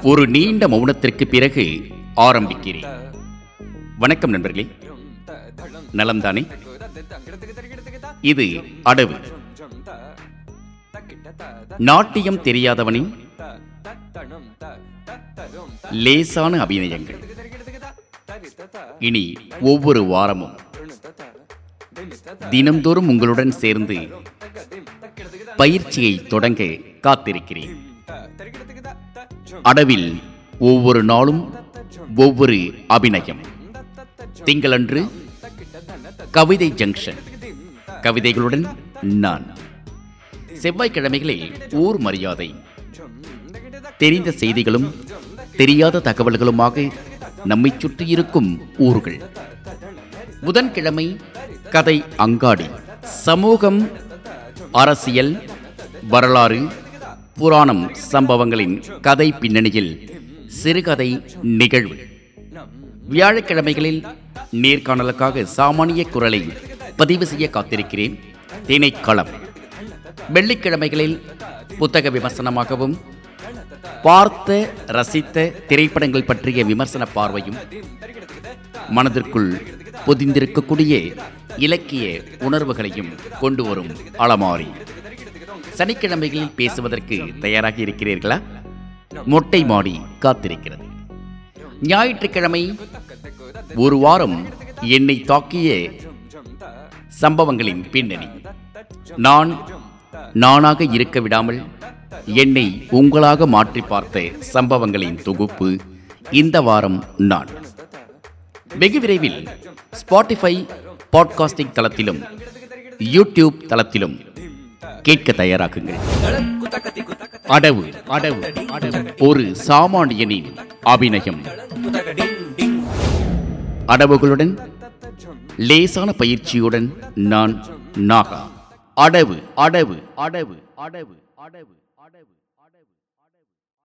ஒரு நீண்ட மௌனத்திற்கு பிறகு ஆரம்பிக்கிறேன். வணக்கம் நண்பர்களே. நலம்தானே? இது அடவு. நாட்டியம் தெரியாதவனின் லேசான அபிநயங்கள். இனி ஒவ்வொரு வாரமும் தினம்தோறும் உங்களுடன் சேர்ந்து பயிற்சியை தொடங்க காத்திருக்கிறேன். அடவில் ஒவ்வொரு நாளும் ஒவ்வொரு அபிநயம். திங்களன்று கவிதை ஜங்ஷன் கவிதைகளுடன் நான். செவ்வாய்க்கிழமைகளில் ஊர் மரியாதை. தெரிந்த செய்திகளும் தெரியாத தகவல்களுமாக நம்மை சுற்றி இருக்கும் ஊர்கள். புதன்கிழமை கதை அங்காடி. சமூகம் அரசியல் வரலாறு புராணம் சம்பவங்களின் கதை பின்னணியில் சிறுகதை நிகழ்வு. வியாழக்கிழமைகளில் நேர்காணலுக்காக சாமானிய குரலை பதிவு செய்ய காத்திருக்கிறேன். திணைக்களம். வெள்ளிக்கிழமைகளில் புத்தக விமர்சனமாகவும் பார்த்த ரசித்த திரைப்படங்கள் பற்றிய விமர்சன பார்வையும் மனதிற்குள் பொதிந்திருக்கக்கூடிய இலக்கிய உணர்வுகளையும் கொண்டு வரும் அலமாரி. சனிக்கிழமைகளில் பேசுவதற்கு தயாராக இருக்கிறீர்களா? மொட்டை மாடி காத்திருக்கிறது. ஞாயிற்றுக்கிழமை ஒரு வாரம் என்னை தாக்கிய சம்பவங்களின் பின்னணி. நான் நானாக இருக்க விடாமல் என்னை உங்களாக மாற்றி பார்த்த சம்பவங்களின் தொகுப்பு இந்த வாரம் நான். வெகு விரைவில் ஸ்பாட்டிஃபை பாட்காஸ்டிங் தளத்திலும் யூடியூப் தளத்திலும் கேட்க தயாராகுங்கள் அடவு அடவு ஒரு சாமானியனின் அபிநயம். அடவுகளுடன் லேசான பயிற்சியுடன் நான் நாகா. அடவு அடவு அடவு அடவு அடவு அடவு அடவு.